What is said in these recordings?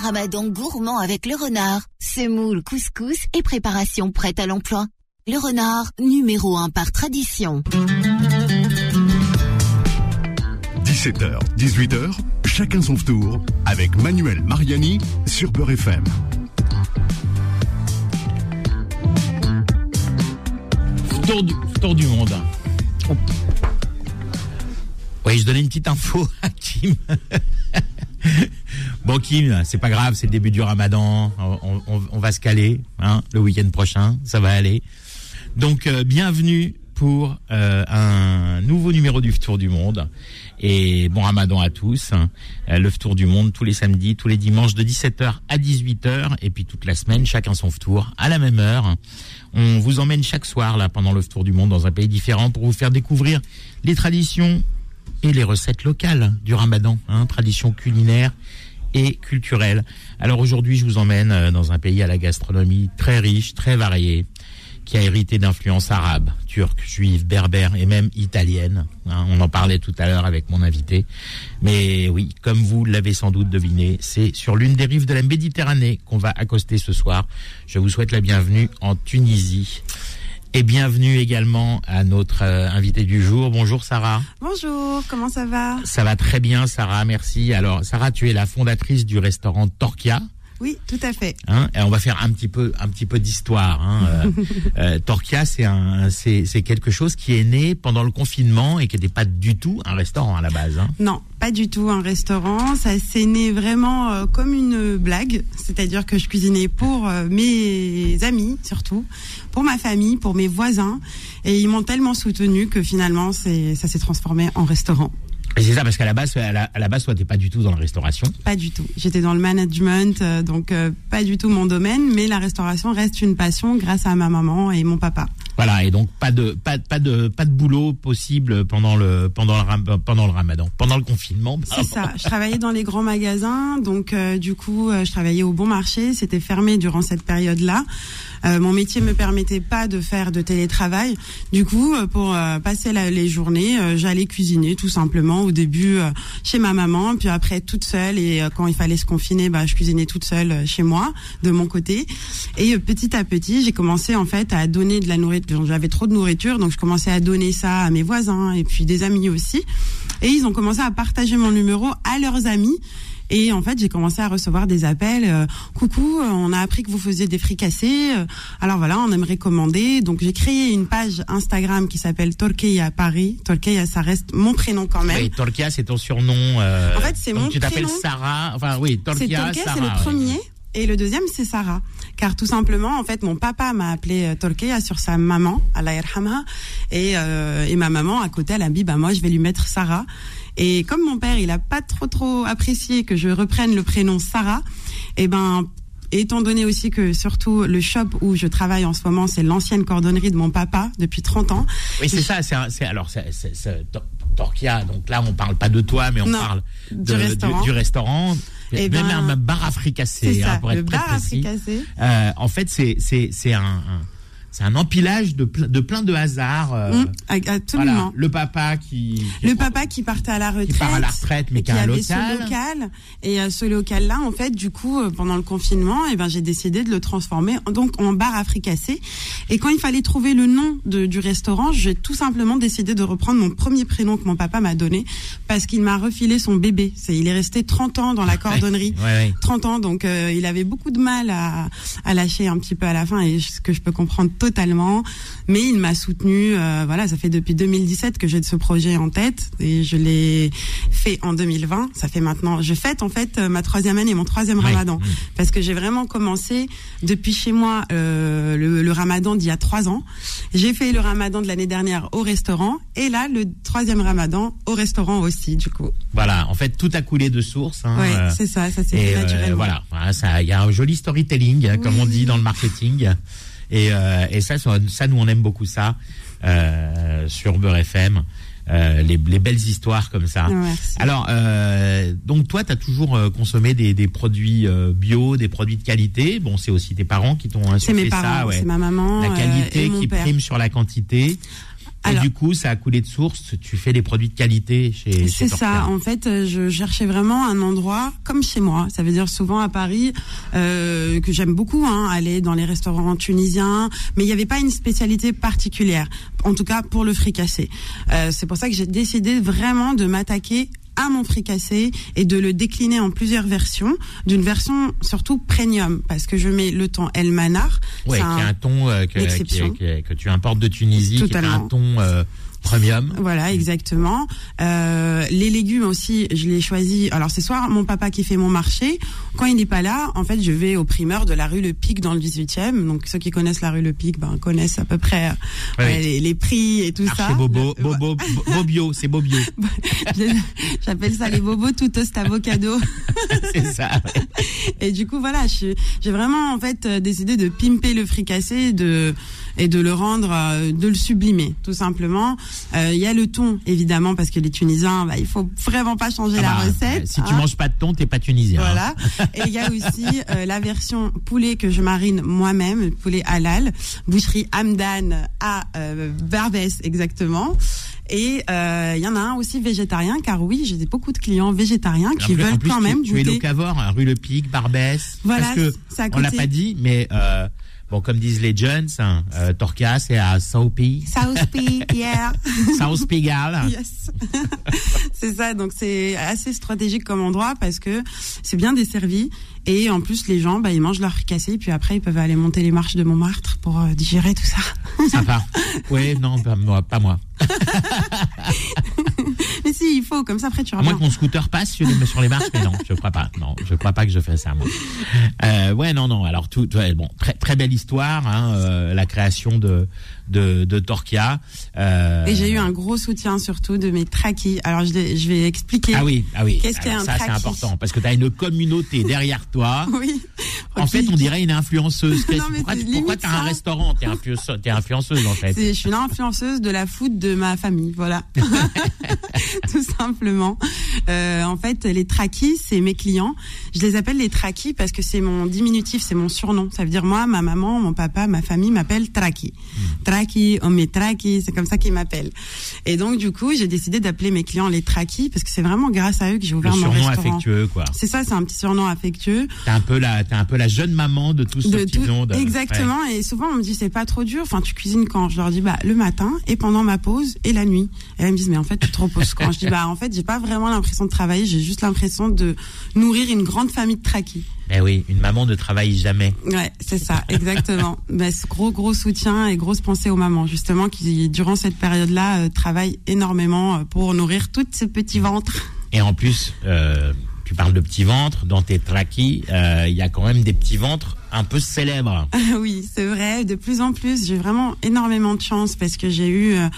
ramadan gourmand avec le renard. Semoule, couscous et préparation prête à l'emploi. Le renard, numéro 1 par tradition. 17h, 18h, chacun son tour avec Manuel Mariani sur Peur FM. Tour du, tour du monde. Oh. Oui, je donnais une petite info à Kim. bon, Kim, c'est pas grave, c'est le début du ramadan. On, va se caler hein, le week-end prochain, ça va aller. Donc, euh, bienvenue pour euh, un nouveau numéro du Tour du Monde. Et bon ramadan à tous. Euh, le Tour du Monde tous les samedis, tous les dimanches de 17h à 18h. Et puis toute la semaine, chacun son tour à la même heure. On vous emmène chaque soir là pendant le Tour du Monde dans un pays différent pour vous faire découvrir les traditions et les recettes locales du ramadan, hein, traditions culinaires et culturelles. Alors aujourd'hui, je vous emmène euh, dans un pays à la gastronomie très riche, très variée, qui a hérité d'influences arabes, turques, juives, berbères et même italiennes. hein. on en parlait tout à l'heure avec mon invité. Mais oui, comme vous l'avez sans doute deviné, c'est sur l'une des rives de la Méditerranée qu'on va accoster ce soir. Je vous souhaite la bienvenue en Tunisie. Et bienvenue également à notre euh, invité du jour. Bonjour Sarah. Bonjour, comment ça va? Ça va très bien, Sarah, merci. Alors, Sarah, tu es la fondatrice du restaurant Torquia. Oui, tout à fait. Hein, et on va faire un petit peu, un petit peu d'histoire. Hein. Euh, euh, Torquia, c'est un, c'est, c'est quelque chose qui est né pendant le confinement et qui n'était pas du tout un restaurant à la base. Hein. Non, pas du tout un restaurant. Ça s'est né vraiment euh, comme une blague. C'est-à-dire que je cuisinais pour euh, mes amis, surtout, pour ma famille, pour mes voisins. Et ils m'ont tellement soutenu que finalement, c'est, ça s'est transformé en restaurant. Et c'est ça parce qu'à la base, à la, à la base, toi, t'es pas du tout dans la restauration. Pas du tout. J'étais dans le management, euh, donc euh, pas du tout mon domaine. Mais la restauration reste une passion grâce à ma maman et mon papa. Voilà, et donc pas de, pas, pas de, pas de boulot possible pendant le, pendant le, pendant le Ramadan, pendant le confinement. C'est ça. Je travaillais dans les grands magasins, donc euh, du coup, je travaillais au bon marché. C'était fermé durant cette période-là. Mon métier me permettait pas de faire de télétravail. Du coup, pour passer la- les journées, j'allais cuisiner tout simplement. Au début euh, chez ma maman, puis après toute seule. Et euh, quand il fallait se confiner, bah, je cuisinais toute seule euh, chez moi, de mon côté. Et petit à petit, j'ai commencé en fait à donner de la nourriture. J'avais trop de nourriture, donc je commençais à donner ça à mes voisins et puis des amis aussi. Et ils ont commencé à partager mon numéro à leurs amis. Et en fait, j'ai commencé à recevoir des appels. euh, Coucou, euh, on a appris que vous faisiez des fricassés. euh, Alors voilà, on aimerait commander. Donc j'ai créé une page Instagram qui s'appelle Torqueya Paris. Torqueya, ça reste mon prénom quand même. Oui, Torquia, c'est ton surnom. euh, En fait, c'est mon Tu t'appelles prénom. Sarah. Enfin, oui, Torqueya, Sarah. c'est le ouais. Et le deuxième, c'est Sarah. Car tout simplement, en fait, mon papa m'a appelé euh, sur sa maman, Allah yarhamha. Et, euh, et ma maman, à côté, elle a dit, bah, moi, je vais lui mettre Sarah. Et comme mon père, il a pas trop, trop apprécié que je reprenne le prénom Sarah, et ben, étant donné aussi que surtout le shop où je travaille en ce moment, c'est l'ancienne cordonnerie de mon papa depuis 30 ans. Oui, c'est ça. C'est, alors c'est, c'est- c'est Tor- Torquia. Donc là, on parle pas de toi, mais on Non, parle du restaurant. Eh même ben, un bar à fricasser, C'est hein, pour être le très bar précis. Euh, en fait, c'est un, un- c'est un empilage de ple- de plein de hasards. euh, Hum, absolument. voilà, le papa qui, qui Le papa qui partait à la retraite, part à la retraite, mais et qui a un avait local. ce local. Et euh, ce local-là, en fait, du coup, euh, pendant le confinement, eh ben, j'ai décidé de le transformer donc en bar à fricasser. Et quand il fallait trouver le nom de- du restaurant, j'ai tout simplement décidé de reprendre mon premier prénom que mon papa m'a donné parce qu'il m'a refilé son bébé. C'est, il est resté 30 ans dans la cordonnerie. Ouais, ouais. 30 ans, donc euh, il avait beaucoup de mal à, à lâcher un petit peu à la fin, et ce que je peux comprendre totalement. Mais il m'a soutenu. euh, voilà, ça fait depuis 2017 que j'ai ce projet en tête, et je l'ai fait en 2020. Ça fait maintenant, je fête en fait euh, ma troisième année, mon troisième. Ramadan, parce que j'ai vraiment commencé depuis chez moi euh, le, le Ramadan d'il y a trois ans. J'ai fait le Ramadan de l'année dernière au restaurant, et là le troisième Ramadan au restaurant aussi, du coup. Voilà, en fait, tout a coulé de source. Hein, euh, c'est ça, ça s'est et fait euh, naturellement. voilà, ça, il y a un joli storytelling, hein, comme on dit dans le marketing. Et, euh, et ça, ça, nous on aime beaucoup ça euh, sur Beurre FM. euh, les, les belles histoires comme ça. Ah, merci. Alors, euh, donc toi, tu as toujours euh, consommé des, des produits euh, bio, des produits de qualité. Bon, c'est aussi tes parents qui t'ont C'est insufflé mes parents, ça, ouais. c'est ma maman La qualité et mon qui père. prime sur la quantité. Et du coup, ça a coulé de source. Tu fais des produits de qualité chez. C'est ça. En fait, je cherchais vraiment un endroit comme chez moi. Ça veut dire souvent à Paris euh, que j'aime beaucoup hein, aller dans les restaurants tunisiens, mais il n'y avait pas une spécialité particulière. En tout cas pour le fricassé. Euh, c'est pour ça que j'ai décidé vraiment de m'attaquer à mon fricassé et de le décliner en plusieurs versions, d'une version surtout premium parce que je mets le thon El Manar. Ouais, qui est un ton euh, que, qui qui tu importes de Tunisie, qui est un Totalement. ton euh, premium. Voilà, exactement. Euh, les légumes aussi, je les choisis. Alors c'est soit mon papa qui fait mon marché. Quand il n'est pas là, en fait, je vais au primeur de la rue Le Pic dans le 18e. Donc ceux qui connaissent la rue Le Pic, ben connaissent à peu près euh, Ouais, les, les prix et tout ça. Bobo, Le- Bobo, Bo- Bobio, c'est Bobio. J'appelle ça les bobos tout toast avocado. c'est ça. ouais. Et du coup, voilà, je- j'ai vraiment en fait euh, décidé de pimper le fricassé de et de le rendre, euh, de le sublimer, tout simplement. Euh, Il y a le thon, évidemment, parce que les Tunisiens, bah, il faut vraiment pas changer Ah la bah, recette. Si tu hein. manges pas de thon, t'es pas tunisien. hein. Voilà. Et il y a aussi euh, la version poulet que je marine moi-même, poulet halal, boucherie Hamdan à euh, Barbès exactement. Et il y en a un aussi végétarien, car oui, j'ai beaucoup de clients végétariens En qui plus- veulent plus, quand tu- même tu, es goûter. locavore, hein, rue Le Pic, Barbès. Voilà, parce que on l'a pas dit, mais bon, comme disent les jeunes, hein, euh, Torca, c'est à South Peak, yeah. South Pigalle. Yes. c'est ça, donc c'est assez stratégique comme endroit parce que c'est bien desservi et en plus les gens, bah, ils mangent leur fricassé puis après ils peuvent aller monter les marches de Montmartre pour euh, digérer tout ça. Sympa. Oui, non, pas moi. Pas moi. Mais si, il faut, comme ça après tu À moins reviens. que mon scooter passe sur les, sur les marches, mais non, je crois pas. Non, je crois pas que je fais ça, moi. Euh, ouais, non, non. Alors tout, ouais, bon, très, très belle histoire, hein, euh, la création de de, de Torquia. Euh, Et j'ai eu un gros soutien surtout de mes traquis. Alors je, vais- je vais expliquer. Ah oui, ah oui. Qu'est-ce qu'est Alors un ça, c'est important parce que tu as une communauté derrière toi. Oui. En fait, on dirait une influenceuse. Non, pourquoi limite t'as un restaurant? T'es influenceuse, t'es influenceuse en fait. Je suis l'influenceuse de la foot de ma famille, voilà. Tout simplement. Euh, en fait, les traquis, c'est mes clients. Je les appelle les traquis parce que c'est mon diminutif, c'est mon surnom. Ça veut dire moi, ma maman, mon papa, ma famille m'appellent Traki. Hmm. Traki, oh mes Traki, c'est comme ça qu'ils m'appellent. Et donc du coup, j'ai décidé d'appeler mes clients les Traki parce que c'est vraiment grâce à eux que j'ai Le ouvert mon surnom restaurant. affectueux, quoi. C'est ça, c'est un petit surnom affectueux. T'es un peu la, t'es un peu la jeune maman de tous ceux qui tout, ont. exactement et souvent on me dit c'est pas trop dur enfin tu cuisines quand? Je leur dis bah le matin et pendant ma pause et la nuit et elles me disent mais en fait tu te reposes quand je dis bah en fait j'ai pas vraiment l'impression de travailler j'ai juste l'impression de nourrir une grande famille de traquis Eh oui, une maman ne travaille jamais. ouais c'est ça exactement bah, ce gros gros soutien et grosse pensée aux mamans justement qui durant cette période là travaillent énormément euh, pour nourrir toutes ces petits ventres Et en plus, euh, tu parles de petits ventres. Dans tes traquis, euh, il y a quand même des petits ventres un peu célèbres. oui, c'est vrai. De plus en plus, j'ai vraiment énormément de chance parce que j'ai eu euh,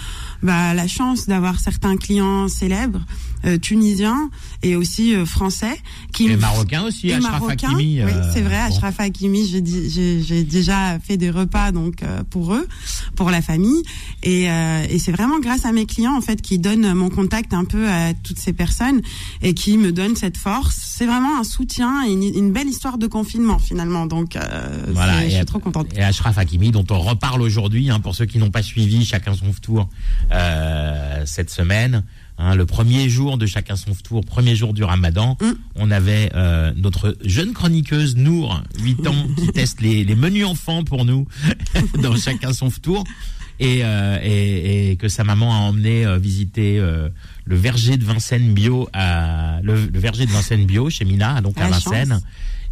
bah, la chance d'avoir certains clients célèbres euh, tunisiens et aussi euh, français qui Et marocains aussi, et Ashraf marocains. Hakimi. oui, euh, c'est vrai. bon. Ashraf Hakimi, j'ai dit- j'ai j'ai déjà fait des repas donc euh, pour eux, pour la famille, et, euh, et c'est vraiment grâce à mes clients en fait qui donnent mon contact un peu à toutes ces personnes et qui me donnent cette force. C'est vraiment un soutien et une, une belle histoire de confinement finalement. Donc euh, Voilà, je suis trop contente. Et Ashraf Hakimi, dont on reparle aujourd'hui, hein, pour ceux qui n'ont pas suivi chacun son tour euh, cette semaine. hein, le premier jour de chacun son tour, premier jour du Ramadan, Mm. on avait euh, notre jeune chroniqueuse Nour, 8 ans, qui teste les, les menus enfants pour nous dans chacun son tour. Et, euh, et, et que sa maman a emmené euh, visiter euh, le verger de Vincennes bio à le, le verger de Vincennes bio chez Mina donc à Vincennes chance.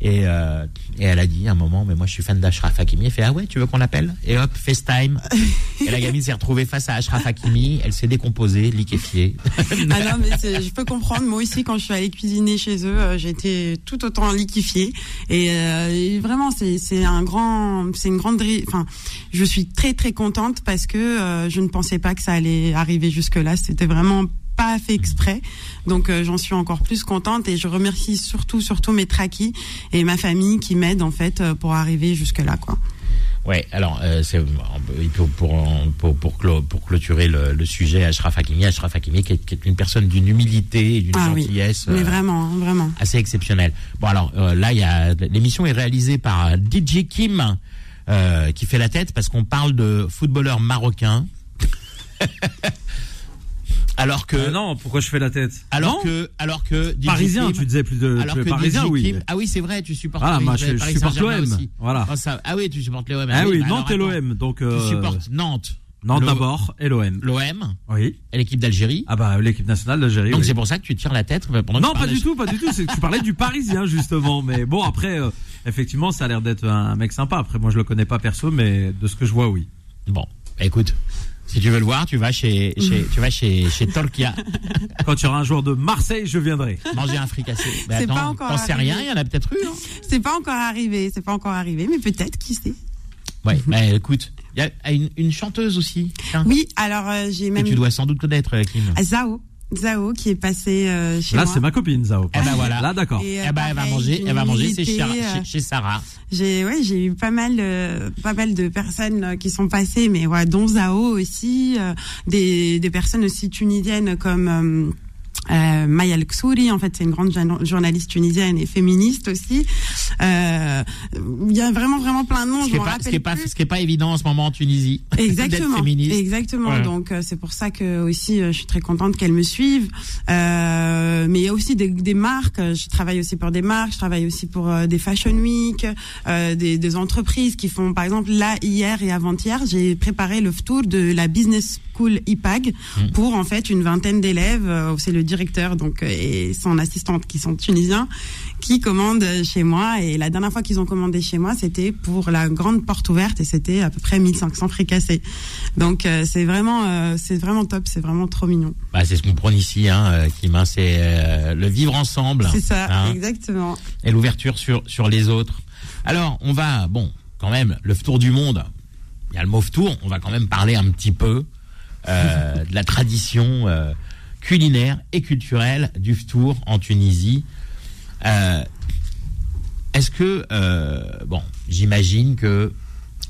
Et, euh, et elle a dit à un moment, mais moi je suis fan d'Ashraf Hakimi. Elle fait, ah ouais, tu veux qu'on l'appelle? Et hop, FaceTime. et la gamine s'est retrouvée face à Ashraf Hakimi. Elle s'est décomposée, liquéfiée. Ah non, mais je peux comprendre. Moi aussi, quand je suis allée cuisiner chez eux, euh, j'étais tout autant liquéfiée. Et, euh, et vraiment, c'est un grand, c'est une grande. Enfin, je suis très très contente parce que euh, je ne pensais pas que ça allait arriver jusque là. C'était vraiment pas fait exprès. Donc euh, j'en suis encore plus contente et je remercie surtout surtout mes traquis et ma famille qui m'aident en fait euh, pour arriver jusque là quoi. ouais, alors, euh, c'est pour, pour, pour, pour, clo- pour clôturer le, le sujet, Ashraf Hakimi. Ashraf Hakimi, qui est, qui est une personne d'une humilité et d'une Ah oui, gentillesse. mais euh, vraiment, hein, vraiment. assez exceptionnel. Bon alors euh, là il y a l'émission est réalisée par DJ Kim qui fait la tête parce qu'on parle de footballeurs marocains. Alors que. Euh, non, pourquoi je fais la tête Alors Non que, alors que. DJ Parisien, Kim- tu disais plus de alors tu que parisien, DJ oui. Kim- ah oui, c'est vrai, tu supportes. Ah, moi, je- Paris supporte l'OM. Voilà. Ah, ça- ah oui, tu supportes l'OM. Ah oui, bah Nantes et l'OM. Donc Tu euh, supportes Nantes. Nantes d'abord et l'OM. L'OM Oui. et l'équipe d'Algérie. Ah bah l'équipe nationale d'Algérie. Donc oui. c'est pour ça que tu tires la tête pendant que Non, pas du tout, pas du tout. Tu parlais du Parisien justement, mais bon après, euh, effectivement, ça a l'air d'être un mec sympa. Après, moi, je le connais pas perso, mais de ce que je vois, oui. Bon, bah, écoute, si tu veux le voir, tu vas chez, chez tu vas chez, chez Tolkia Quand il y aura un joueur de Marseille, je viendrai. manger un fricassé. Mais C'est attends, pas encore t'en sais arrivé. rien, il y en a peut-être eu. Hein. C'est pas encore arrivé, c'est pas encore arrivé, mais peut-être, qui sait. Ouais, bah écoute, il y a une, une chanteuse aussi. tiens, Oui, alors euh, j'ai que même tu dois sans doute connaître, euh, Kim. Zao, Zao qui est passé euh, chez Là, moi. c'est ma copine, Zao. Eh ben voilà. Là, d'accord. Et, euh, Eh ben, elle va pareil, manger, j'ai elle va manger chez, Char- euh, chez, chez Sarah. J'ai ouais, j'ai eu pas mal euh, pas mal de personnes euh, qui sont passées mais ouais, dont Zao aussi euh, des des personnes aussi tunisiennes comme euh, euh, Maya en fait, c'est une grande journa- journaliste tunisienne et féministe aussi. Euh, Il y a vraiment, vraiment plein de noms. Ce qui est m'en pas, pas, pas évident en ce moment en Tunisie. Exactement, féministe. exactement. Ouais. Donc euh, c'est pour ça que aussi euh, je suis très contente qu'elles me suivent. Euh, mais il y a aussi des, des marques. Je travaille aussi pour des marques. Je travaille aussi pour des fashion week, des, des entreprises qui font, par exemple, là hier et avant-hier, j'ai préparé le tour de la business school IPAG Mm. pour en fait une vingtaine d'élèves. C'est le directeur donc et son assistante qui sont tunisiens qui commandent chez moi. Et la dernière fois qu'ils ont commandé chez moi, c'était pour la grande porte ouverte et c'était à peu près 1500 fricassés. Donc euh, c'est vraiment, euh, c'est vraiment top, c'est vraiment trop mignon. Bah, c'est ce qu'on prône ici, hein, Kim. hein, c'est euh, le vivre ensemble. C'est ça, hein, exactement. et l'ouverture sur sur les autres. Alors, on va, bon, quand même, le tour du monde. Il y a le mot tour. On va quand même parler un petit peu de la tradition culinaire et culturelle du tour en Tunisie. Euh, Est-ce que, euh, bon, j'imagine que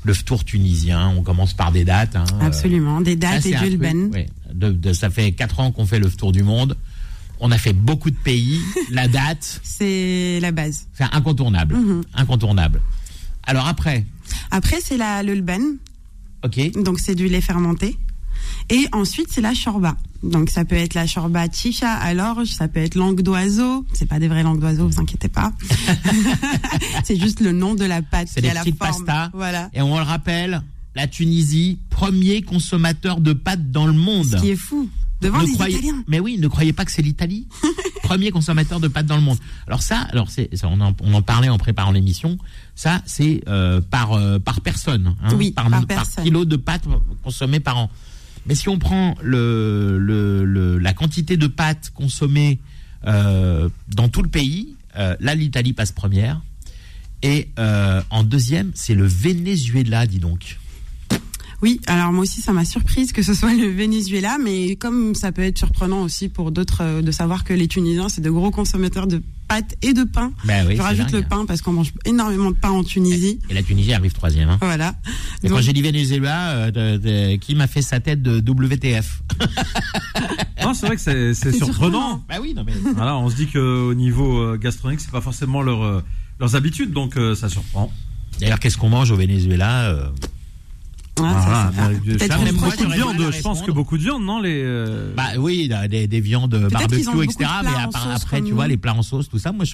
le tour tunisien, on commence par des dates. hein, euh, Absolument, des dates et du Ben. oui. De- de- ça fait quatre ans qu'on fait le tour du monde. On a fait beaucoup de pays. La date, C'est la base. c'est incontournable. Mhm. Incontournable. Alors après, Après c'est le Ben, ok. donc c'est du lait fermenté. Et ensuite c'est la shorba. Donc ça peut être la shorba chicha à l'orge, ça peut être langue d'oiseau. C'est pas des vraies langues d'oiseau, vous inquiétez pas. c'est juste le nom de la pâte C'est des la petites forme. pastas. Voilà. Et on le rappelle, la Tunisie, premier consommateur de pâtes dans le monde. Ce qui est fou. Devant Ne les croyez- Italiens. Mais oui, ne croyez pas que c'est l'Italie. Premier consommateur de pâtes dans le monde. Alors ça, alors c'est, ça, on, en, on en parlait en préparant l'émission. Ça, c'est euh, par euh, par personne, hein, Oui, par, par personne. kilo de pâtes consommées par an. Mais si on prend la quantité de pâtes consommées euh, dans tout le pays, euh, là l'Italie passe première. Et euh, en deuxième, c'est le Venezuela, dis donc. Oui, alors moi aussi ça m'a surprise que ce soit le Venezuela, mais comme ça peut être surprenant aussi pour d'autres euh, de savoir que les Tunisiens c'est de gros consommateurs de pâtes et de pain. Ben oui, Je rajoute dingue. le pain parce qu'on mange énormément de pain en Tunisie. Et la Tunisie arrive troisième. Hein. Voilà. Et Donc- quand j'ai dit Venezuela, euh, de- de- qui m'a fait sa tête de WTF Non, c'est vrai que c'est surprenant. Bah oui, non mais. Voilà, on se dit que au niveau euh, gastronomique, c'est pas forcément leur, euh, leurs habitudes, donc euh, ça surprend. D'ailleurs, qu'est-ce qu'on mange au Venezuela euh, Ah, euh, même beaucoup de viande. Je pense que beaucoup de viande, non les. euh, Bah oui, des, des viandes ont barbecue, etc. Mais après, tu vois, les plats en sauce, tout ça, moi,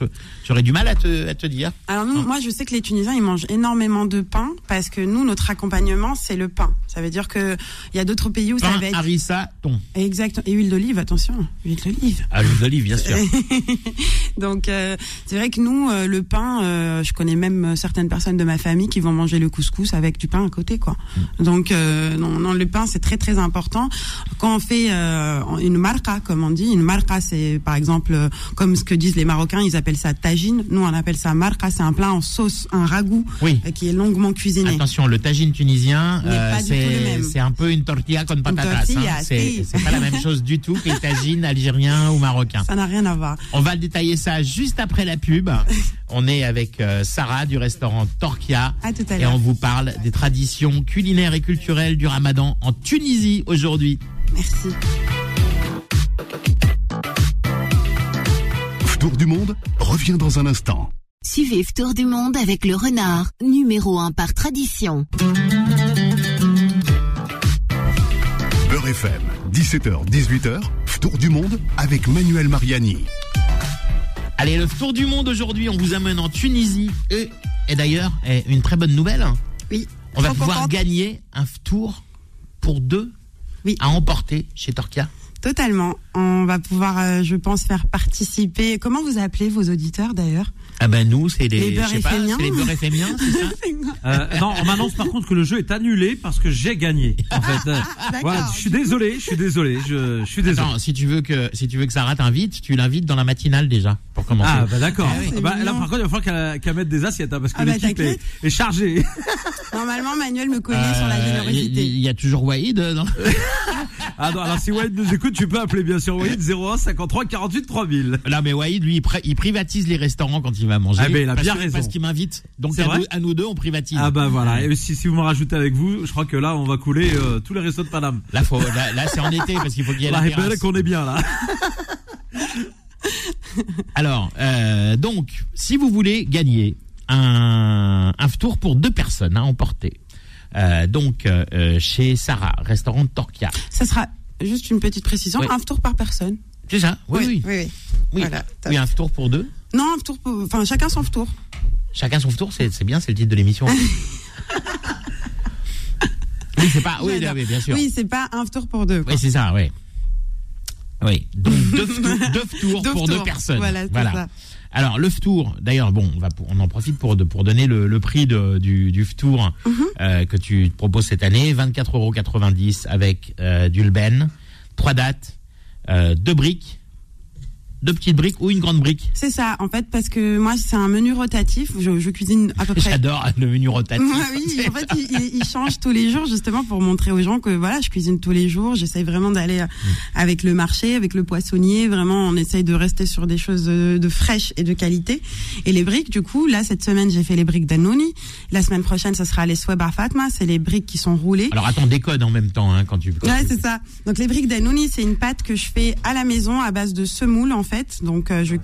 j'aurais du mal à te, à te dire. Alors nous, moi je sais que les Tunisiens ils mangent énormément de pain parce que nous notre accompagnement c'est le pain. Ça veut dire que il y a d'autres pays où ça va être harissa, thon. exact et huile d'olive attention huile d'olive. Ah, l'huile d'olive, bien sûr. Donc euh, c'est vrai que nous euh, le pain, euh, je connais même euh, certaines personnes de ma famille qui vont manger le couscous avec du pain à côté quoi. Mm. Donc euh, non, non le pain c'est très très important. Quand on fait euh, une marca comme on dit, une marca c'est par exemple euh, comme ce que disent les Marocains, ils appellent ça tagine. Nous on appelle ça marca, c'est un plat en sauce, un ragoût Oui. euh, qui est longuement cuisiné. Attention, le tagine tunisien, euh, c'est un peu une tortilla con patatas. hein. C'est pas la même chose du tout que le tagine algérien ou marocain. Ça n'a rien à voir. On va détailler ça juste après la pub. On est avec euh, Sarah du restaurant Torquia. À tout à Et on vous parle des traditions culinaires et culturelles du ramadan en Tunisie aujourd'hui. Merci. Tour du monde revient dans un instant. Suivez Tour du Monde avec le renard, numéro 1 par tradition. Beurre FM, 17h, 18h, Tour du monde avec Manuel Mariani. Allez, le tour du monde aujourd'hui, on vous amène en Tunisie. Et, et d'ailleurs, eh, une très bonne nouvelle. Oui. On va pouvoir contente. gagner un tour pour deux Oui. à emporter chez Torkia. Totalement. On va pouvoir, euh, je pense, faire participer. Comment vous appelez vos auditeurs d'ailleurs? Ah ben nous, c'est les, Les éphémiens. c'est les beurres éphémiens, c'est ça Euh, non, on m'annonce par contre que le jeu est annulé parce que j'ai gagné. En fait, Euh, voilà, je suis désolé, je suis désolé, je, je suis désolé. Attends, si tu veux que si tu veux que Sarah t'invite, tu l'invites dans la matinale déjà pour commencer. Ah bah d'accord. Ah oui. Bah, là par contre il va falloir qu'elle qu'elle mette des assiettes hein, parce que Ah bah, l'équipe est, est chargée. Normalement, Manuel me connaît sur la Euh, Il générosité. y, y a toujours Waïd euh, Ah non, alors si Wade nous écoute, tu peux appeler bien sûr Wade 01 53 48 3000. Non mais Waïd lui il, il privatise les restaurants quand il va manger. Ah, ben, il a parce bien que- raison. Parce qu'il m'invite. Donc à, nous, à nous deux on privatise. Ah bah voilà, et si, si vous me rajoutez avec vous, je crois que là on va couler euh, tous les restos de Paname. Là, faut, là, là, c'est en été parce qu'il faut qu'il y ait la terrasse. qu'on est bien là. Alors, euh, donc, si vous voulez gagner un, un tour pour deux personnes à emporter, euh, donc euh, chez Sarah, restaurant Torquia. Ça sera juste une petite précision, Oui. un tour par personne. C'est ça Oui, oui. oui. oui. Oui, Voilà. Oui, un tour pour deux. Non, un tour, enfin chacun son tour. Chacun son tour, c'est c'est bien, c'est le titre de l'émission. oui, c'est pas. Oui, bien sûr. Oui, c'est pas un tour pour deux. quoi. Oui, c'est ça, oui. Oui, donc deux, deux tours pour deux personnes. Voilà, ça. Alors le tour, d'ailleurs, bon, on va, pour- on en profite pour pour donner le, le prix de- du du tour Mhm. euh, que tu proposes cette année, 24,90 euros avec euh, du Lben, trois dates, euh, deux briques, deux petites briques ou une grande brique. C'est ça, en fait, parce que moi, c'est un menu rotatif. Je, je cuisine à peu près. J'adore le menu rotatif. Ouais, oui, en fait, il, il- change tous les jours justement pour montrer aux gens que voilà, je cuisine tous les jours. J'essaye vraiment d'aller euh, avec le marché, avec le poissonnier. Vraiment, on essaye de rester sur des choses de, de fraîches et de qualité. Et les briques, du coup, là cette semaine, j'ai fait les briques d'Anouni. La semaine prochaine, ce sera les Sweba Fatma. C'est les briques qui sont roulées. Alors attends, décode en même temps hein, quand tu. quand Ouais, tu- c'est ça. Donc les briques d'Anouni, c'est une pâte que je fais à la maison à base de semoule en fait. Donc euh, je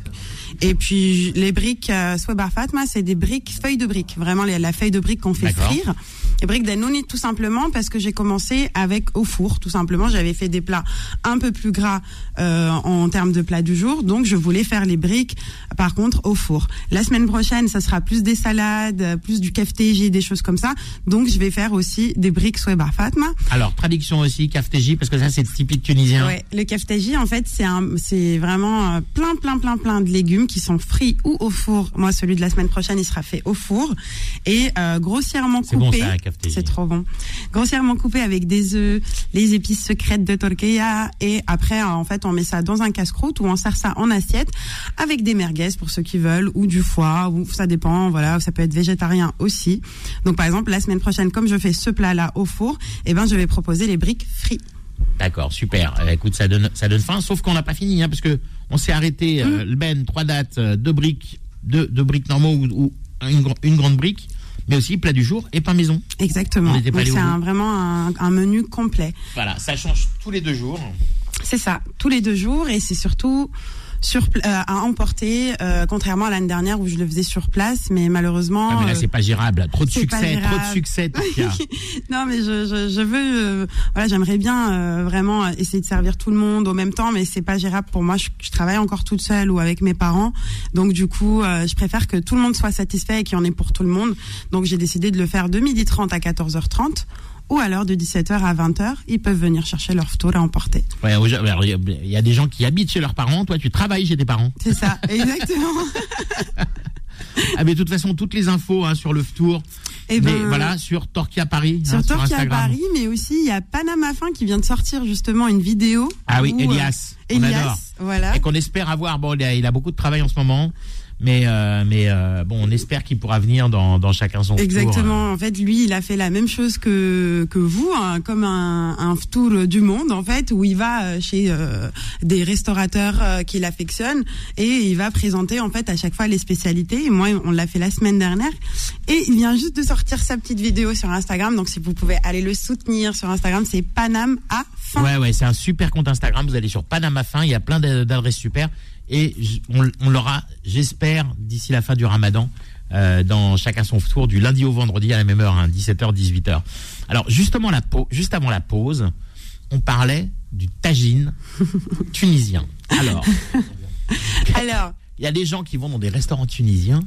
et puis les briques euh, Swebar Fatma, c'est des briques feuilles de briques, vraiment la feuille de briques qu'on fait frire. Les briques d'Anouni tout simplement parce que j'ai commencé avec au four, tout simplement. J'avais fait des plats un peu plus gras euh, en termes de plats du jour, donc je voulais faire les briques par contre au four. La semaine prochaine, ça sera plus des salades, euh, plus du kefteji, des choses comme ça. Donc je vais faire aussi des briques Swebar Fatma. Alors traduction aussi, kafteji, parce que ça c'est typique tunisien. Ouais, le kefteji en fait c'est un c'est vraiment euh, plein plein plein plein de légumes qui sont frits ou au four. Moi celui de la semaine prochaine il sera fait au four et euh, grossièrement bon, coupé. ça, c'est trop bon. Grossièrement coupé avec des œufs, les épices secrètes de Torqueya et après euh, en fait on met ça dans un casse-croûte ou on sert ça en assiette avec des merguez pour ceux qui veulent ou du foie ou ça dépend voilà ça peut être végétarien aussi. Donc par exemple la semaine prochaine comme je fais ce plat là au four, eh ben je vais proposer les briques frites. D'accord, super. Euh, écoute, ça donne, ça donne faim, sauf qu'on n'a pas fini, hein, parce que on s'est arrêté. Euh, le Ben, trois dates, euh, deux briques, deux, deux briques normaux ou, ou une, gr- une grande brique, mais aussi plat du jour et pain maison. Exactement. On n'était pas Donc allé au c'est un- vraiment un, un menu complet. Voilà, ça change tous les deux jours. C'est ça, tous les deux jours et c'est surtout sur euh, à emporter, euh, contrairement à l'année dernière où je le faisais sur place, mais malheureusement. Ah, mais là, euh, c'est pas gérable. Trop de succès, trop de succès. Non, mais je, je, je veux, euh, voilà, j'aimerais bien euh, vraiment essayer de servir tout le monde au même temps, mais c'est pas gérable pour moi. Je, je travaille encore toute seule ou avec mes parents, donc du coup, euh, je préfère que tout le monde soit satisfait et qu'il y en ait pour tout le monde. Donc j'ai décidé de le faire de 12h30 à 14h30 ou alors de 17h à 20h. Ils peuvent venir chercher leur tour à emporter. Ouais, Il y, a- des gens qui habitent chez leurs parents. Toi, tu travailles chez tes parents. C'est ça, exactement. Ah, mais de toute façon, toutes les infos hein, sur le tour. Et mais ben, voilà, sur Torquia Paris. Sur hein, Torquay à Instagram. Paris, mais aussi il y a Panama Fin qui vient de sortir justement une vidéo. Ah oui, où, euh, Elias. on Elias, adore. voilà. et qu'on espère avoir. Bon, il a, il a beaucoup de travail en ce moment, mais euh, mais euh, bon, on espère qu'il pourra venir dans, dans chacun son tour. Exactement. En fait, lui, il a fait la même chose que que vous, hein, comme un, un tour du monde, en fait, où il va euh, chez euh, des restaurateurs euh, qu'il affectionne et il va présenter en fait à chaque fois les spécialités. Et moi, on l'a fait la semaine dernière et il vient juste de sortir sa petite vidéo sur Instagram. Donc, si vous pouvez aller le soutenir sur Instagram, c'est Panam à fin. Ouais, ouais, c'est un super compte Instagram. Vous allez sur Panama Fin, il y a plein d'a- d'adresses super. Et on, on l'aura, j'espère, d'ici la fin du ramadan, euh, dans chacun son tour, du lundi au vendredi à la même heure, hein, 17h, 18h. Alors, justement, la juste avant la pause, on parlait du tagine tunisien. Alors, Alors, il y a des gens qui vont dans des restaurants tunisiens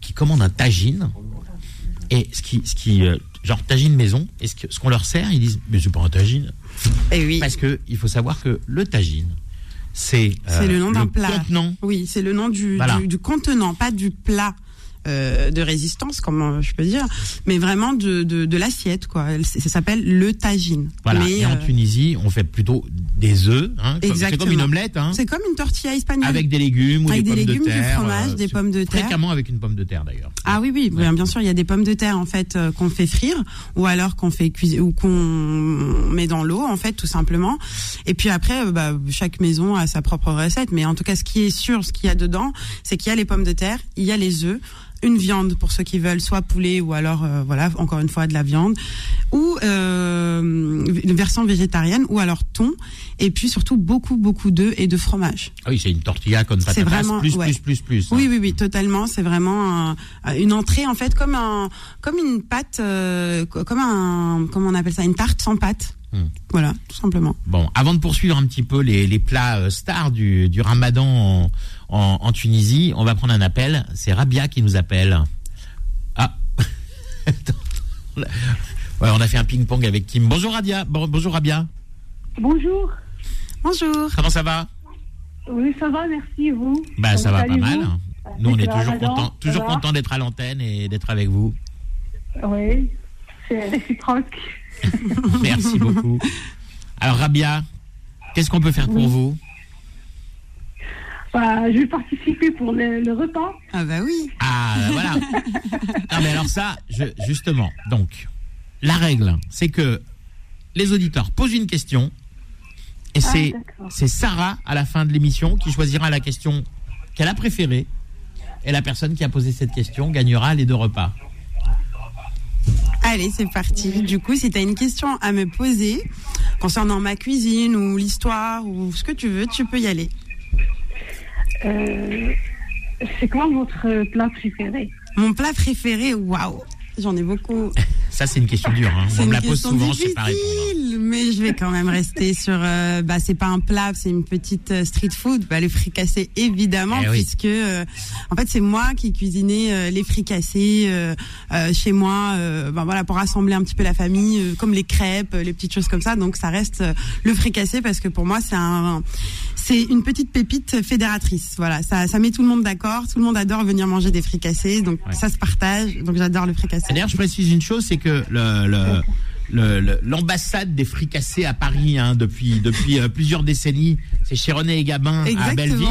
qui commandent un tagine et ce qui, ce qui, euh, genre tagine maison, et ce qu'on leur sert, ils disent mais c'est pas un tagine. eh oui. Parce que il faut savoir que le tagine, c'est euh, le nom d'un plat. contenant. Oui, c'est le nom du, Voilà. du, du contenant, pas du plat euh, de résistance, comment je peux dire, mais vraiment de, de, de l'assiette, quoi. Ça s'appelle le tagine. Voilà. Mais, et en euh, Tunisie, on fait plutôt des œufs. Hein, comme- c'est comme une omelette, hein, c'est comme une tortilla espagnole. avec des légumes ou Avec des, des pommes légumes, de du terre. fromage, des c'est pommes de terre. Fréquemment avec une pomme de terre d'ailleurs. Ah oui, oui, Ouais. bien, bien sûr, il y a des pommes de terre en fait euh, qu'on fait frire ou alors qu'on fait cuisiner ou qu'on met dans l'eau en fait tout simplement. Et puis après, euh, bah, chaque maison a sa propre recette, mais en tout cas, ce qui est sûr, ce qu'il y a dedans, c'est qu'il y a les pommes de terre, il y a les œufs, une viande pour ceux qui veulent, soit poulet ou alors euh, voilà encore une fois de la viande, ou euh, une version végétarienne ou alors thon, et puis surtout beaucoup beaucoup d'œufs et de fromage. Ah oui, c'est une tortilla comme C'est patatas, vraiment- plus, ouais. plus, plus, plus. Oui, hein. oui, oui, totalement. C'est vraiment un- une entrée en fait comme un, comme une pâte, euh, co- comme un, comment on appelle ça, une tarte sans pâte. Hmm. Voilà, tout simplement. Bon, avant de poursuivre un petit peu les, les plats euh, stars du, du ramadan en, en, en Tunisie, on va prendre un appel. C'est Rabia qui nous appelle. Ah. ouais, on a fait un ping-pong avec Kim. Bonjour Rabia. Bon- bonjour Rabia. Bonjour. Bonjour. Comment ça va? Oui, ça va, merci, vous? Bah ça va pas mal. Nous on est toujours contents, toujours va? contents d'être à l'antenne et d'être avec vous. Oui, c'est réciproque. Merci beaucoup. Alors Rabia, qu'est-ce qu'on peut faire pour Oui. vous? Bah, je vais participer pour le, le repas. Ah bah oui. Ah, ben voilà. non, mais alors ça, je, justement, donc, la règle, c'est que les auditeurs posent une question et c'est, d'accord. c'est Sarah, à la fin de l'émission, qui choisira la question qu'elle a préférée. Et la personne qui a posé cette question gagnera les deux repas. Allez, c'est parti. Du coup, si tu as une question à me poser concernant ma cuisine ou l'histoire ou ce que tu veux, tu peux y aller. Euh, c'est quoi votre plat préféré? Mon plat préféré, waouh, j'en ai beaucoup. Ça, c'est une question dure. Hein. On me la pose souvent, je sais pas répondre. difficile, mais je vais quand même rester sur. euh, bah, c'est pas un plat, c'est une petite euh, street food. Bah, le fricassé, évidemment, Eh oui. puisque euh, en fait c'est moi qui cuisinais euh, les fricassés euh, chez moi. euh, bah, voilà pour rassembler un petit peu la famille, comme les crêpes, les petites choses comme ça. Donc ça reste le fricassé parce que pour moi c'est un c'est une petite pépite fédératrice. Voilà, ça, ça met tout le monde d'accord. Tout le monde adore venir manger des fricassés, donc Ouais. ça se partage. Donc j'adore le fricassé. D'ailleurs, je précise une chose, c'est que le, le- l'ambassade des fricassés à Paris, hein, depuis depuis euh, plusieurs décennies, c'est chez René et Gabin à. Belleville.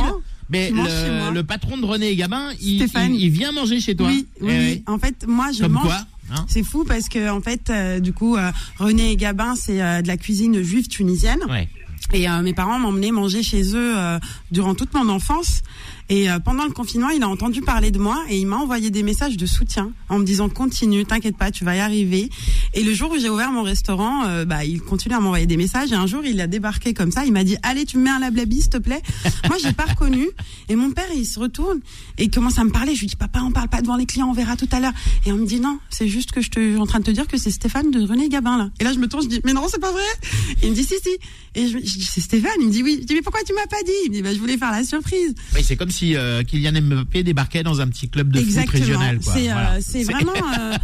Mais le, le patron de René et Gabin, il, Stéphane. il, il vient manger chez toi. Oui, oui, Eh oui. oui. En fait, moi, je Comme mange. quoi hein C'est fou parce que en fait, euh, du coup, euh, René et Gabin, c'est euh, de la cuisine juive tunisienne. Ouais. Et euh, mes parents m'emmenaient manger chez eux euh, durant toute mon enfance. Et euh, pendant le confinement, il a entendu parler de moi et il m'a envoyé des messages de soutien en me disant continue, t'inquiète pas, tu vas y arriver. Et le jour où j'ai ouvert mon restaurant, euh, bah, il continue à m'envoyer des messages. Et un jour, il a débarqué comme ça. Il m'a dit allez, tu me mets un lablabi, s'il te plaît. Moi, j'ai pas reconnu. Et mon père, il se retourne et il commence à me parler. Je lui dis papa, on parle pas devant les clients, on verra tout à l'heure. Et on me dit non, c'est juste que je te, suis en train de te dire que c'est Stéphane de René Gabin là. Et là, je me tourne, je dis mais non, c'est pas vrai. Et il me dit si si. Et je, je dis c'est Stéphane. Il me dit oui. Je dis mais pourquoi tu m'as pas dit? Il me dit bah je voulais faire la surprise. Oui, c'est comme si euh, Kylian Mbappé débarquait dans un petit club de foot Exactement. régional. C'est euh, Voilà. c'est vraiment, euh,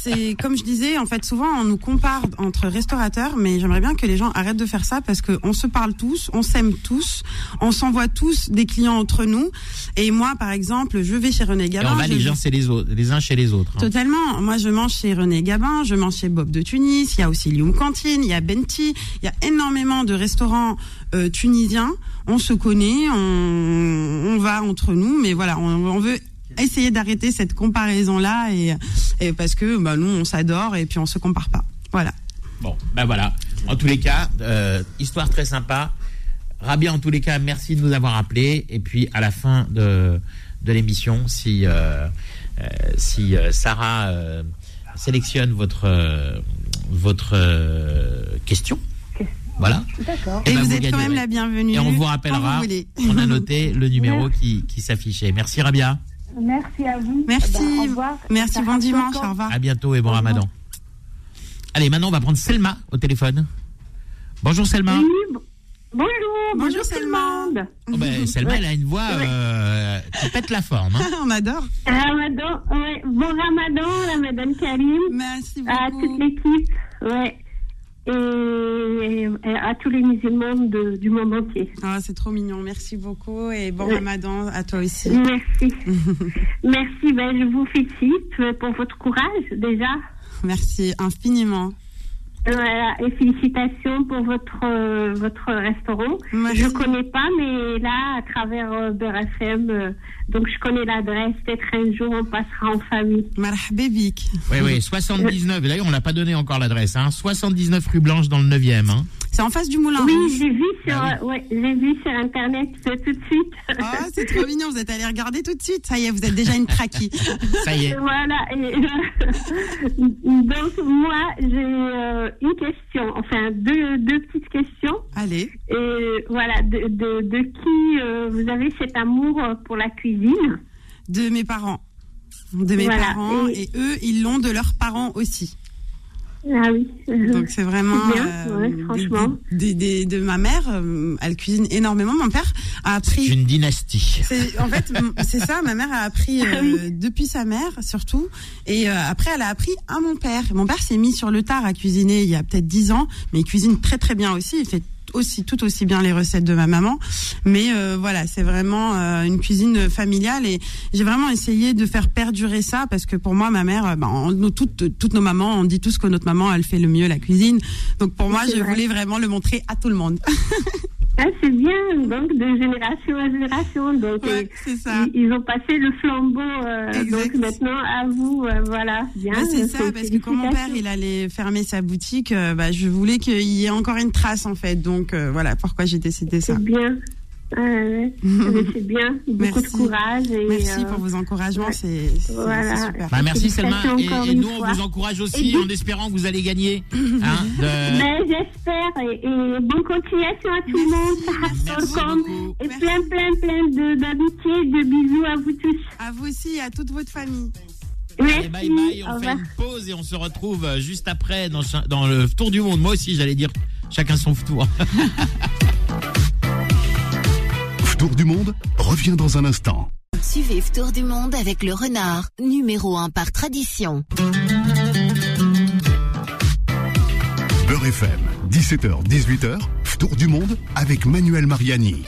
c'est comme je disais, en fait, souvent on nous compare entre restaurateurs, mais j'aimerais bien que les gens arrêtent de faire ça parce que on se parle tous, on s'aime tous, on s'envoie tous des clients entre nous. Et moi, par exemple, je vais chez René Et Gabin. on va les uns, chez les, autres, les uns chez les autres. hein. Totalement. Moi, je mange chez René Gabin, je mange chez Bob de Tunis. Il y a aussi Lioum Cantine, il y a Benti. Il y a énormément de restaurants euh. On se connaît, on, va entre nous, mais voilà, on, veut essayer d'arrêter cette comparaison-là et, et parce que bah, nous, on s'adore et puis on se compare pas. Voilà. Bon, ben voilà. En tous les cas, euh, histoire très sympa. Rabia, en tous les cas, merci de nous avoir appelés. Et puis, à la fin de, de l'émission, si, euh, euh, si Sarah sélectionne votre, votre question, voilà. D'accord. Eh Et ben, vous vous êtes quand même la bienvenue. Et on vous rappellera, on a noté le numéro qui, qui s'affichait. Merci Rabia. Merci à vous. Merci. Ben, au revoir. Merci, Ça bon dimanche, au revoir. À bientôt et bon ramadan. Allez, maintenant, on va prendre Selma au téléphone. Bonjour Selma. Oui, bonjour, Bonjour, bonjour, tout le Selma. monde. Oh, ben, Selma, elle a une voix euh, qui pète la forme. hein. On adore. Ramadan, ouais, bon Ramadan, Ramadan Karim, Merci à beaucoup. toute l'équipe, ouais, et, à tous les musulmans de- du monde entier. Ah, c'est trop mignon. Merci beaucoup et bon. Ramadan à toi aussi. Merci. Merci, ben, je vous félicite pour votre courage déjà. Merci infiniment. Voilà, et félicitations pour votre euh, votre restaurant. Merci. Je connais pas, mais là, à travers euh, Beurre FM, euh, donc je connais l'adresse. Peut-être un jour on passera en famille. Marhaba bik. Oui, oui, 79. D'ailleurs, on l'a pas donné encore l'adresse. Hein. 79 rue Blanche dans le 9e. Hein. C'est en face du moulin. Oui, j'ai vu sur Ah euh, ouais, j'ai vu sur internet tout de suite. Ah, c'est trop mignon. Vous êtes allé regarder tout de suite. Ça y est, vous êtes déjà une traquée. Ça y est. Voilà. et, euh, donc moi j'ai euh, une question, enfin deux deux petites questions. Allez. Et voilà, de, de, de qui euh, vous avez cet amour pour la cuisine? De mes parents. De mes Voilà. parents. Et- Et eux, ils l'ont de leurs parents aussi. Ah oui. Donc c'est vraiment C'est bien, euh, ouais, franchement. des- des- de ma mère. euh, Elle cuisine énormément. Mon père a appris. C'est une dynastie. C'est en fait c'est ça. Ma mère a appris Ah euh, depuis sa mère surtout, et euh, après elle a appris à mon père. Mon père s'est mis sur le tard à cuisiner il y a peut-être dix ans, mais il cuisine très très bien aussi. Il fait aussi tout aussi bien les recettes de ma maman. Mais euh, voilà, c'est vraiment euh, une cuisine familiale et j'ai vraiment essayé de faire perdurer ça parce que pour moi ma mère, euh, ben, on- nous, toutes toutes nos mamans, on dit tous que notre maman elle fait le mieux la cuisine. Donc pour moi je vrai. voulais vraiment le montrer à tout le monde. Ah, c'est bien, donc de génération en génération. Donc Ouais, euh, ça. ils, ils ont passé le flambeau. euh, donc maintenant à vous, euh, voilà. Bien. C'est ça, parce que quand mon père il allait fermer sa boutique, bah, je voulais qu'il y ait encore une trace en fait. Donc voilà pourquoi j'ai décidé ça. C'est bien. Ah, ouais. Mais c'est bien. Beaucoup Merci. de courage. Et, Merci euh, pour vos encouragements, ouais. c'est Voilà. super. Bah, merci Selma. Et, nous, on vous encourage aussi Et en espérant que vous allez gagner. Hein, de- Mais j'espère et, et bonne continuation à tout le monde. Et Merci. plein plein plein de d'amitié, de bisous à vous tous. À vous aussi et à toute votre famille. Allez, bye bye, Au on fait revoir. une pause et on se retrouve euh, juste après dans, dans le tour du monde. Moi aussi, j'allais dire chacun son tour. Tour du monde revient dans un instant. Suivez Tour du Monde avec le renard, numéro 1 par tradition. Beurre FM, 17h, 18h, Tour du monde avec Manuel Mariani.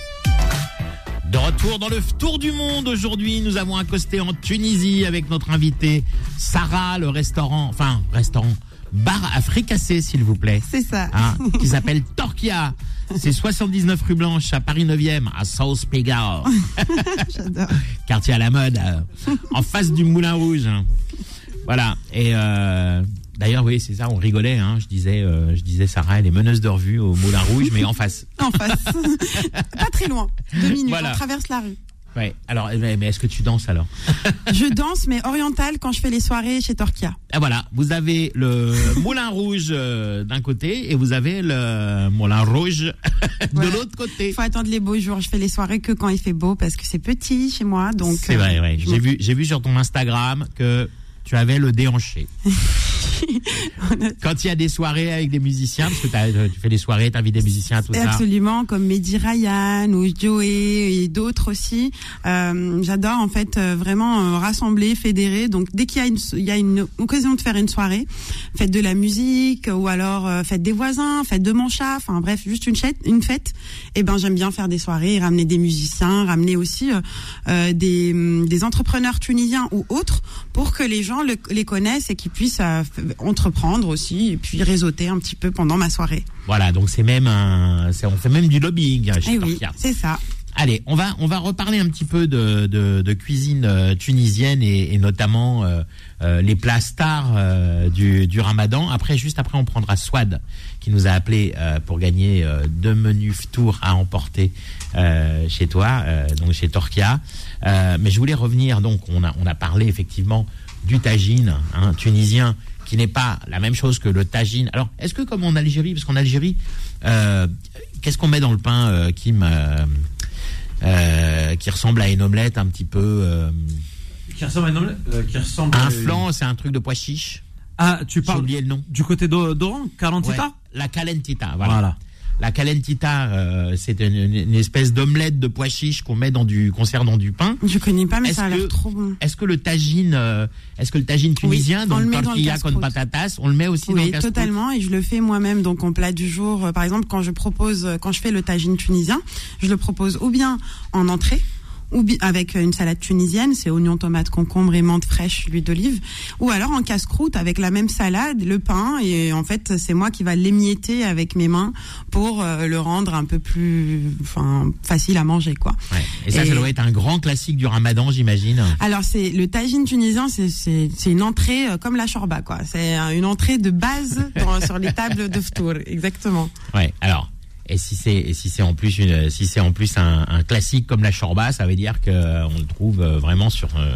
De retour dans le tour du monde aujourd'hui, nous avons accosté en Tunisie avec notre invité Sarah, le restaurant, enfin restaurant, bar à fricassé s'il vous plaît. C'est ça. Hein, qui s'appelle Torquia. C'est 79 rue Blanche à Paris 9e, à South Pigalle. J'adore. quartier à la mode, euh, en face du Moulin Rouge. Voilà. Et euh, d'ailleurs, oui, c'est ça. On rigolait. Hein, je disais, euh, je disais, Sarah, elle est meneuse de revue au Moulin Rouge, mais en face. En face. Pas très loin. Deux minutes. Voilà. On traverse la rue. Ouais. Alors, mais mais est-ce que tu danses alors Je danse, mais orientale quand je fais les soirées chez Torquia. Ah, Voilà. Vous avez le Moulin Rouge euh, d'un côté et vous avez le Moulin Rouge de Ouais. l'autre côté. Il faut attendre les beaux jours. Je fais les soirées que quand il fait beau parce que c'est petit chez moi. Donc C'est euh, vrai, ouais. J'ai vu, j'ai vu sur ton Instagram que tu avais le déhanché. Quand il y a des soirées avec des musiciens, parce que t'as- tu fais des soirées, t'invites des musiciens, tout ça. Absolument, comme Mehdi Ryan ou Joey et d'autres aussi. Euh, J'adore en fait euh, vraiment euh, rassembler, fédérer. Donc dès qu'il y a une y a une occasion de faire une soirée, fête de la musique ou alors euh, fête des voisins, fête de mon chat, enfin bref, juste une fête, une fête. Et ben j'aime bien faire des soirées, ramener des musiciens, ramener aussi euh, euh, des, des entrepreneurs tunisiens ou autres pour que les gens le- les connaissent et qu'ils puissent euh, entreprendre aussi et puis réseauter un petit peu pendant ma soirée. Voilà, donc c'est même un, on fait même du lobbying hein, chez Eh oui, c'est ça. Allez, on va on va reparler un petit peu de de, de cuisine euh, tunisienne et, et notamment euh, euh, les plats stars euh, du du Ramadan. Après, juste après, on prendra Swad qui nous a appelé pour gagner deux menus tours à emporter chez toi, donc chez Torquia. Mais je voulais revenir. Donc, on a on a parlé effectivement du tagine hein, tunisien qui n'est pas la même chose que le tagine. Alors, est-ce que comme en Algérie, parce qu'en Algérie, euh, qu'est-ce qu'on met dans le pain, euh, Kim euh, qui ressemble à une omelette un petit peu. Qui ressemble à une omelette, qui ressemble un à- flan, c'est un truc de pois chiche. Ah, tu J'ai parles oublié le nom. du côté d'O- d'Oran, Carantita Ouais, la calentita, voilà. Voilà. La calentita, euh, c'est une, une espèce d'omelette de pois chiches qu'on met dans du, qu'on sert dans du pain. Je connais pas, mais ça a l'air trop bon. Est-ce que le tagine, euh, est-ce que le tagine tunisien, on donc tortilla con patatas, on le met aussi dans le Oui, totalement. Et je le fais moi-même, donc en plat du jour. Euh, Par exemple, quand je propose, euh, quand je fais le tagine tunisien, je le propose ou bien en entrée, ou avec une salade tunisienne, c'est oignons, tomates, concombre et menthe fraîche, l'huile d'olive, ou alors en casse-croûte avec la même salade, le pain, et en fait, c'est moi qui va l'émietter avec mes mains pour euh, le rendre un peu plus, enfin, facile à manger, quoi. Ouais. Et ça, ça doit être un grand classique du ramadan, j'imagine. Alors c'est le tagine tunisien, c'est une entrée euh, comme la shorba quoi. C'est euh, une entrée de base dans- sur les tables de ftour, exactement. Ouais. Alors, et si c'est, et si c'est en plus une, si c'est en plus un, un classique comme la shorba, ça veut dire que euh, on le trouve euh, vraiment sur, euh,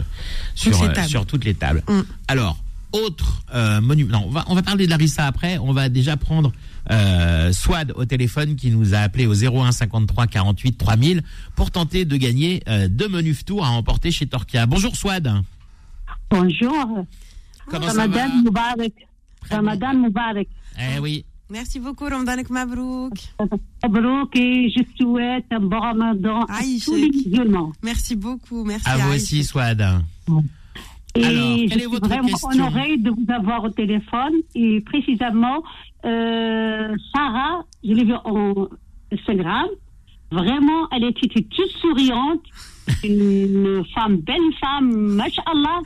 sur, Toutes les euh, tables. sur toutes les tables. Mm. Alors, autre euh, monument. Non, on va, on va parler de Larissa après. On va déjà prendre euh, Swad au téléphone qui nous a appelé au 01 53 48 3000 pour tenter de gagner euh, deux menus tours à emporter chez Torquia. Bonjour Swad. Bonjour, Comment ça va Ramadan Moubarak. Très Ramadan Moubarak. Eh oui. Merci beaucoup Ramdanek Mabrouk. Mabrouk et je souhaite un bon Ramadan à tous les musulmans. Merci beaucoup, merci. À vous Aïcha. aussi Swad. Et Alors, je suis vraiment question honorée de vous avoir au téléphone. Et précisément, euh, Sarah, je l'ai vue en Instagram. Vraiment, elle était toute souriante. Une femme, belle femme, mashallah.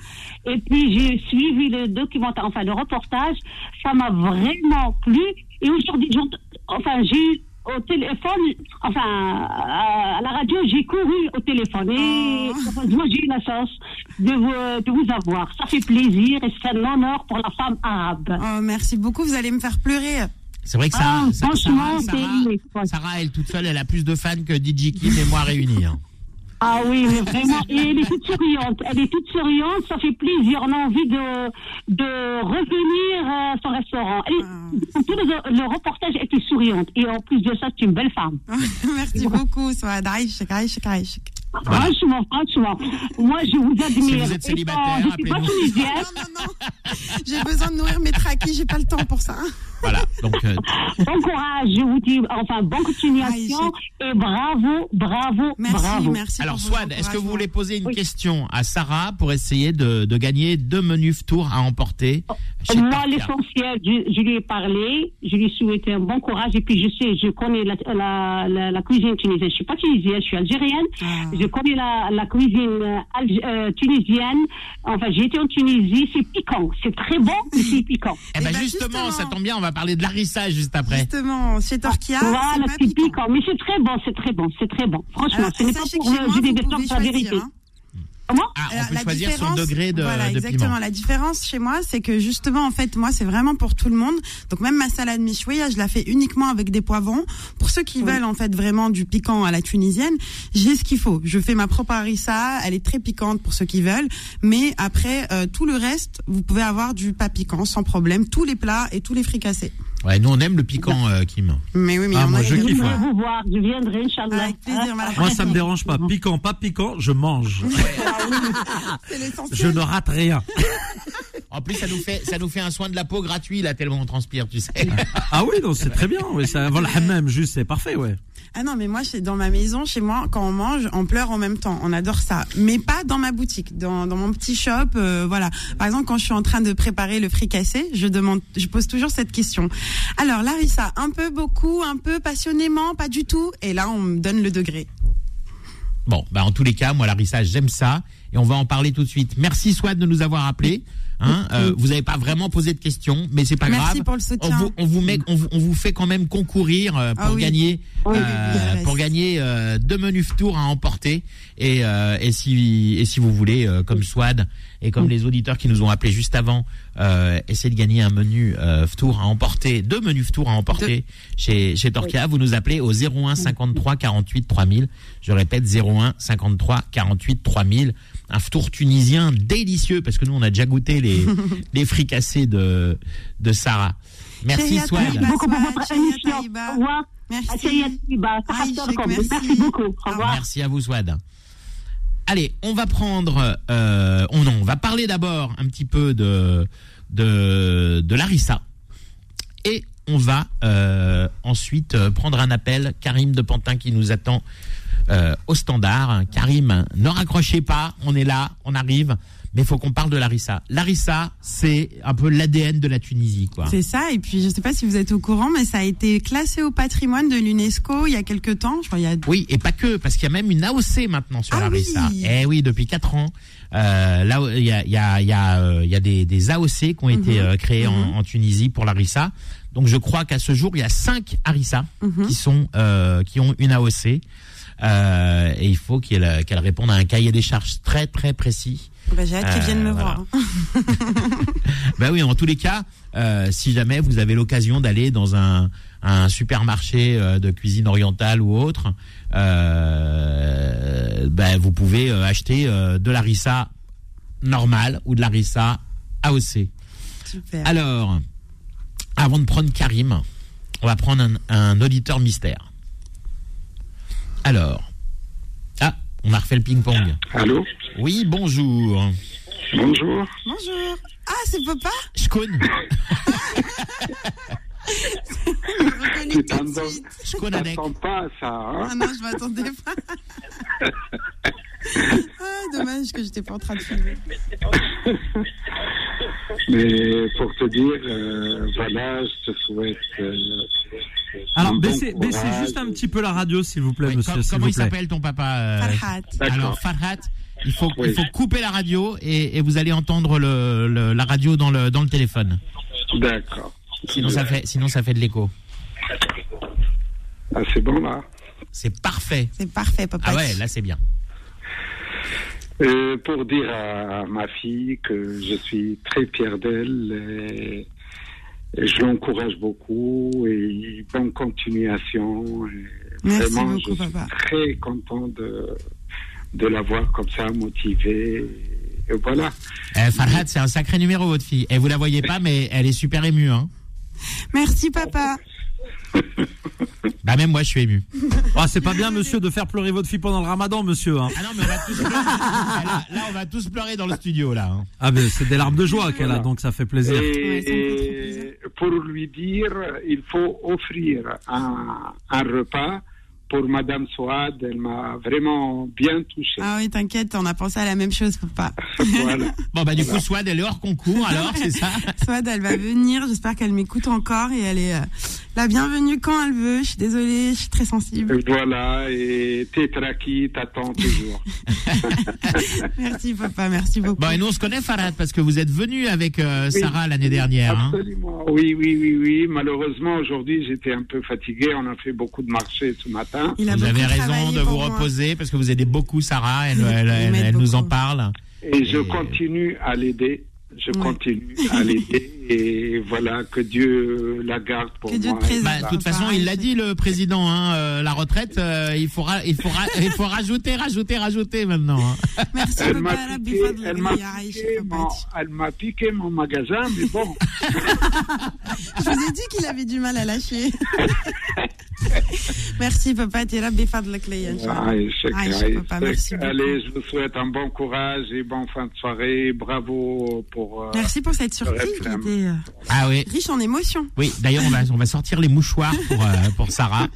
Et puis, j'ai suivi le documentaire, enfin, le reportage. Ça m'a vraiment plu. Et aujourd'hui, enfin, j'ai eu au téléphone, enfin, à à la radio, j'ai couru au téléphone. Et Oh. moi, j'ai eu la chance de vous, de vous avoir. Ça fait plaisir et c'est un honneur pour la femme arabe. Oh, merci beaucoup, vous allez me faire pleurer. C'est vrai que ça, Ah, ça- franchement, Sarah, c'est- Sarah, Sarah, elle toute seule, elle a plus de fans que DJ Kim et moi réunis. hein. Ah oui, mais vraiment, et elle est toute souriante. Elle est toute souriante, ça fait plaisir. On a envie de, de revenir à son restaurant. Et, Ah. tout le, le reportage était souriante. Et en plus de ça, c'est une belle femme. merci beaucoup, Aïchek, Aïchek. Franchement, franchement, moi je vous admire. vous êtes Et, célibataire, euh, je suis pas tunisienne. Non, non, non. J'ai besoin de nourrir mes traquis, j'ai pas le temps pour ça. Voilà. Donc, euh, Bon courage, je vous dis, enfin, bonne continuation. Et bravo, bravo, Merci, bravo. merci. alors Swad, est-ce que vous voulez poser une Oui. question à Sarah pour essayer de, de gagner deux menus tours à emporter chez Moi, l'essentiel, je, je lui ai parlé, je lui ai souhaité un bon courage, et puis je sais, je connais la, la, la, la cuisine tunisienne. Je suis pas tunisienne, je suis algérienne. Ah. Je connais la, la cuisine euh, alg- euh, tunisienne. Enfin, j'ai été en Tunisie, c'est piquant. C'est très bon, mais c'est piquant. Eh ben Eh ben, justement, justement. ça tombe bien, on va parler de Larissa juste après. Justement, chez Torquia, voilà, c'est piquant. piquant. Mais c'est très bon, c'est très bon, c'est très bon. Franchement, Alors, ce n'est pas pour euh, vous des c'est la vérité. hein. Comment Ah, on peut la choisir son différence- degré de, voilà, de exactement. piment. La différence chez moi, c'est que justement, en fait, moi, c'est vraiment pour tout le monde. Donc même ma salade michouia, je la fais uniquement avec des poivrons. Pour ceux qui veulent en fait vraiment du piquant à la tunisienne, j'ai ce qu'il faut. Je fais ma propre harissa, elle est très piquante pour ceux qui veulent. Mais après, euh, tout le reste, vous pouvez avoir du pas piquant sans problème. Tous les plats et tous les fricassés. Ouais, nous on aime le piquant, euh, Kim. Mais oui, mais Ah, moi, a je kiffe, ouais. vous voir, je viendrai, Inch'Allah. Avec plaisir, madame. Moi, ça me dérange pas. Piquant, pas piquant, je mange. Je ne rate rien. En plus, ça nous fait, ça nous fait un soin de la peau gratuit là tellement on transpire, tu sais. Ah oui, non, c'est très bien. Ouais, ça, avant le hammam, juste, c'est parfait, ouais. Ah non, mais moi, dans ma maison, chez moi, quand on mange, on pleure en même temps. On adore ça. Mais pas dans ma boutique, dans, dans mon petit shop. euh, voilà. Par exemple, quand je suis en train de préparer le fricassé, je demande, je pose toujours cette question. Alors, Larissa, un peu, beaucoup, un peu, passionnément, pas du tout. Et là, on me donne le degré. Bon, bah en tous les cas, moi Larissa, j'aime ça et on va en parler tout de suite. Merci Swad de nous avoir appelés. Hein, euh, vous n'avez pas vraiment posé de questions, mais c'est pas Merci grave. pour le on soutien. vous, on vous met, on vous, on vous fait quand même concourir euh, pour Ah oui. gagner, Oui, euh, oui, pour gagner euh, deux menus tours à emporter. Et, euh, et si, et si vous voulez, euh, comme Swad et comme les auditeurs qui nous ont appelés juste avant, euh, essayer de gagner un menu euh, tour à emporter, deux menus tours à emporter chez chez Torquia, vous nous appelez au 01 53 48 3000. Je répète 01 53 48 3000 un tour tunisien délicieux parce que nous on a déjà goûté les les fricassés de de Sarah. Merci Swad. Merci beaucoup. Au revoir. Merci. Beaucoup. Au revoir. À vous Swad. Allez, on va prendre euh, on non, on va parler d'abord un petit peu de de de Larissa. Et on va euh, ensuite euh, prendre un appel. Karim de Pantin qui nous attend euh, au standard. Karim, ne raccrochez pas, on est là, on arrive. Mais il faut qu'on parle de Larissa. Larissa, c'est un peu l'ADN de la Tunisie, quoi. C'est ça. Et puis, je sais pas si vous êtes au courant, mais ça a été classé au patrimoine de l'UNESCO il y a quelques temps. Je crois il y a Oui, et pas que, parce qu'il y a même une AOC maintenant sur Ah Larissa. oui. Eh oui, depuis quatre ans. Euh, là, il y a, y a, y a, euh, y a des, des AOC qui ont été Mhm. euh, créés en, Mhm. en Tunisie pour Larissa. Donc, je crois qu'à ce jour, il y a cinq Harissa Mhm. qui sont, euh, qui ont une AOC. Euh, et il faut qu'elle qu'elle réponde à un cahier des charges très très précis. Bah, j'ai hâte qu'ils Euh, viennent me voilà. voir. Ben oui, en tous les cas, euh, si jamais vous avez l'occasion d'aller dans un, un supermarché euh, de cuisine orientale ou autre, euh, ben vous pouvez euh, acheter euh, de la rissa normale ou de la rissa AOC. Super. Alors, avant de prendre Karim, on va prendre un, un auditeur mystère. Alors, ah, on a refait le ping-pong. Allô Oui, bonjour. Bonjour. Bonjour. Ah, c'est papa Shkoun. Je le reconnais Tu t'attends pas à ça, hein Ah non, je m'attendais pas. ah, dommage que j'étais pas en train de filmer. Mais pour te dire, euh, voilà, je te souhaite. euh, Alors baissez, courage. baissez juste un petit peu la radio, s'il vous plaît, Oui, monsieur. com- comment il s'appelle ton papa euh, Farhat. Alors Farhat, il faut Oui. il faut couper la radio et, et vous allez entendre le, le- la radio dans le dans le téléphone. D'accord. Sinon ça fait sinon ça fait de l'écho. Ah, c'est bon là. C'est parfait. C'est parfait, papa. Ah ouais, là c'est bien. Euh, pour dire à ma fille que je suis très fier d'elle et je l'encourage beaucoup et bonne continuation. Et Merci vraiment, beaucoup, je suis papa. très content de, de la voir comme ça, motivée. Et voilà. Euh, Farhat, c'est un sacré numéro votre fille. Et vous la voyez pas, mais elle est super émue. Hein. Merci, papa. Bah même moi je suis ému. Ah, c'est pas bien, monsieur, de faire pleurer votre fille pendant le ramadan, monsieur. hein. Ah non mais on va tous pleurer. là, là, on va tous pleurer dans le studio là. hein. Ah, mais c'est des larmes de joie qu'elle a, Voilà. donc ça fait plaisir. Ouais, ça me fait trop Et, plaisir. et pour lui dire, il faut offrir un, un repas pour Madame Souad. Elle m'a vraiment bien touché. Ah oui, t'inquiète, on a pensé à la même chose, papa. voilà. Bon bah du coup Swad elle est hors concours alors c'est ça? Swad, elle va venir. J'espère qu'elle m'écoute encore et elle est euh, la bienvenue quand elle veut. Je suis désolée, je suis très sensible. Voilà, et Tetraki t'attend toujours. Merci, papa. Merci beaucoup. Bon et nous on se connaît Farhat parce que vous êtes venu avec euh, Sarah l'année dernière. Hein. Oui, oui, oui, oui. Malheureusement, aujourd'hui, j'étais un peu fatigué. On a fait beaucoup de marchés ce matin. Il a Vous avez raison de vous moi. reposer parce que vous aidez beaucoup Sarah, elle, elle, nous en parle. Et je continue à l'aider. Je Ouais. continue à l'aider. Et voilà, que Dieu la garde pour Que Dieu te moi. Bah, de toute façon, il l'a dit le président, hein, euh, la retraite, euh, il faut ra- il faut ra- il faut rajouter, rajouter, rajouter maintenant. hein. Merci, m'a piqué, piqué elle m'a piqué mon magasin, mais bon. Je vous ai dit qu'il avait du mal à lâcher. Merci, papa. T'es là, bifade, la clé. Ah, beaucoup. Allez, je vous souhaite un bon courage et bonne fin de soirée. Bravo pour. euh, Merci pour cette surprise qui était euh, Ah oui, riche en émotions. oui. D'ailleurs, on va on va sortir les mouchoirs pour euh, pour Sarah.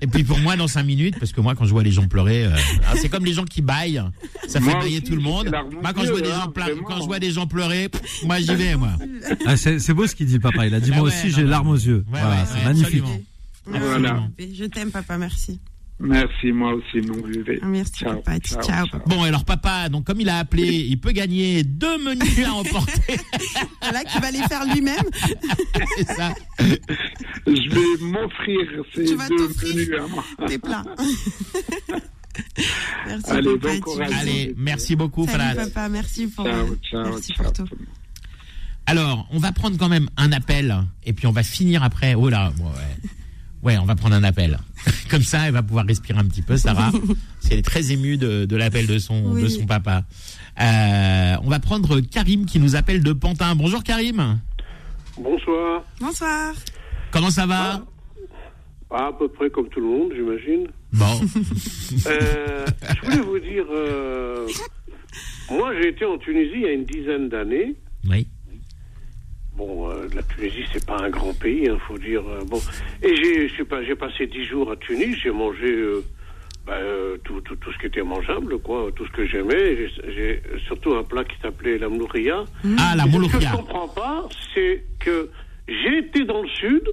Et puis pour moi dans cinq minutes, parce que moi quand je vois les gens pleurer, euh, hein, c'est comme les gens qui baillent, ça fait bailler tout le monde. Moi quand je vois des hein, gens quand je vois des gens pleurer, moi j'y vais moi. Ah, c'est beau ce qu'il dit, papa. Il a dit, Ah moi ouais, aussi, j'ai larmes aux yeux. Ouais, Voilà, ouais, c'est ouais, magnifique. absolument. Merci, Voilà. Je t'aime, papa. Merci. Merci, moi aussi, mon bébé. Merci, Ciao, papa. ciao, Ciao, ciao. papa. Bon alors papa, donc comme il a appelé, il peut gagner deux menus à emporter. Voilà, qui va les faire lui-même. c'est ça. Je vais m'offrir ces Tu vas deux menus à moi. T'es plein. Merci, Allez, papa. bon courage. Allez, merci beaucoup Salut, papa. Merci pour, Ciao, euh, ciao, merci ciao. pour tout. Alors, on va prendre quand même un appel et puis on va finir après. Oh là, bon, ouais. Ouais, on va prendre un appel. Comme ça, elle va pouvoir respirer un petit peu, Sarah. parce qu'elle est très émue de, de l'appel de son, Oui. de son papa. Euh, on va prendre Karim qui nous appelle de Pantin. Bonjour Karim. Bonsoir. Bonsoir. Comment ça va Ah, à peu près comme tout le monde, j'imagine. Bon. Euh, je voulais vous dire, euh, moi j'ai été en Tunisie il y a une dizaine d'années. Oui. Bon, euh, la Tunisie, c'est pas un grand pays, il faut dire. euh, bon, et j'ai, je sais pas, j'ai passé dix jours à Tunis, j'ai mangé euh, bah, tout, tout, tout ce qui était mangeable, quoi, tout ce que j'aimais. J'ai, surtout un plat qui s'appelait la mlouria. Ah, la Et Ce que moulouria. je comprends pas, c'est que j'ai été dans le sud.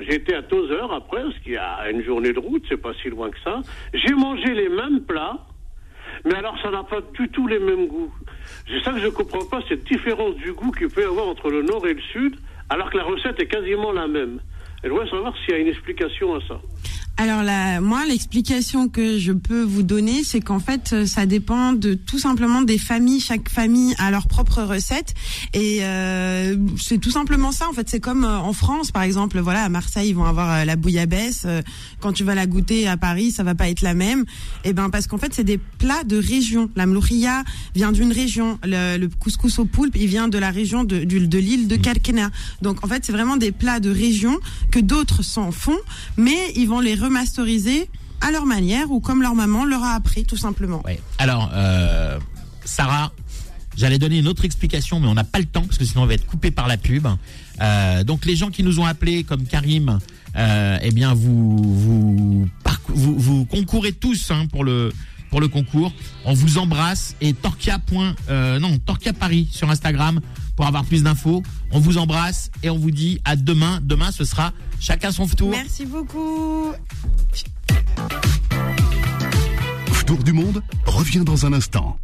J'ai été à Tozeur après, parce qu'il y a une journée de route, c'est pas si loin que ça. J'ai mangé les mêmes plats, mais alors ça n'a pas du tout les mêmes goûts. C'est ça que je comprends pas, cette différence du goût qu'il peut y avoir entre le nord et le sud, alors que la recette est quasiment la même. Et je savoir s'il y a une explication à ça. Alors là, moi, l'explication que je peux vous donner, c'est qu'en fait, euh, ça dépend de tout simplement des familles. Chaque famille a leur propre recette, et euh, c'est tout simplement ça. En fait, c'est comme euh, en France, par exemple. Voilà, à Marseille, ils vont avoir euh, la bouillabaisse. Quand tu vas la goûter à Paris, ça va pas être la même. Et ben parce qu'en fait, c'est des plats de région. La mlouria vient d'une région. Le, le couscous au poulpe, il vient de la région de, de l'île de Carquena. Donc en fait, c'est vraiment des plats de région que d'autres s'en font, mais ils vont les remasteriser à leur manière ou comme leur maman leur a appris, tout simplement. Alors, euh, Sarah, j'allais donner une autre explication, mais on n'a pas le temps parce que sinon on va être coupé par la pub. Euh, donc les gens qui nous ont appelés, comme Karim, euh, eh bien vous vous, concourez tous hein, pour le pour le concours. On vous embrasse et Torquia. non Torquia Paris sur Instagram pour avoir plus d'infos. On vous embrasse et on vous dit à demain. Demain ce sera chacun son tour. Merci beaucoup. Tour du monde revient dans un instant.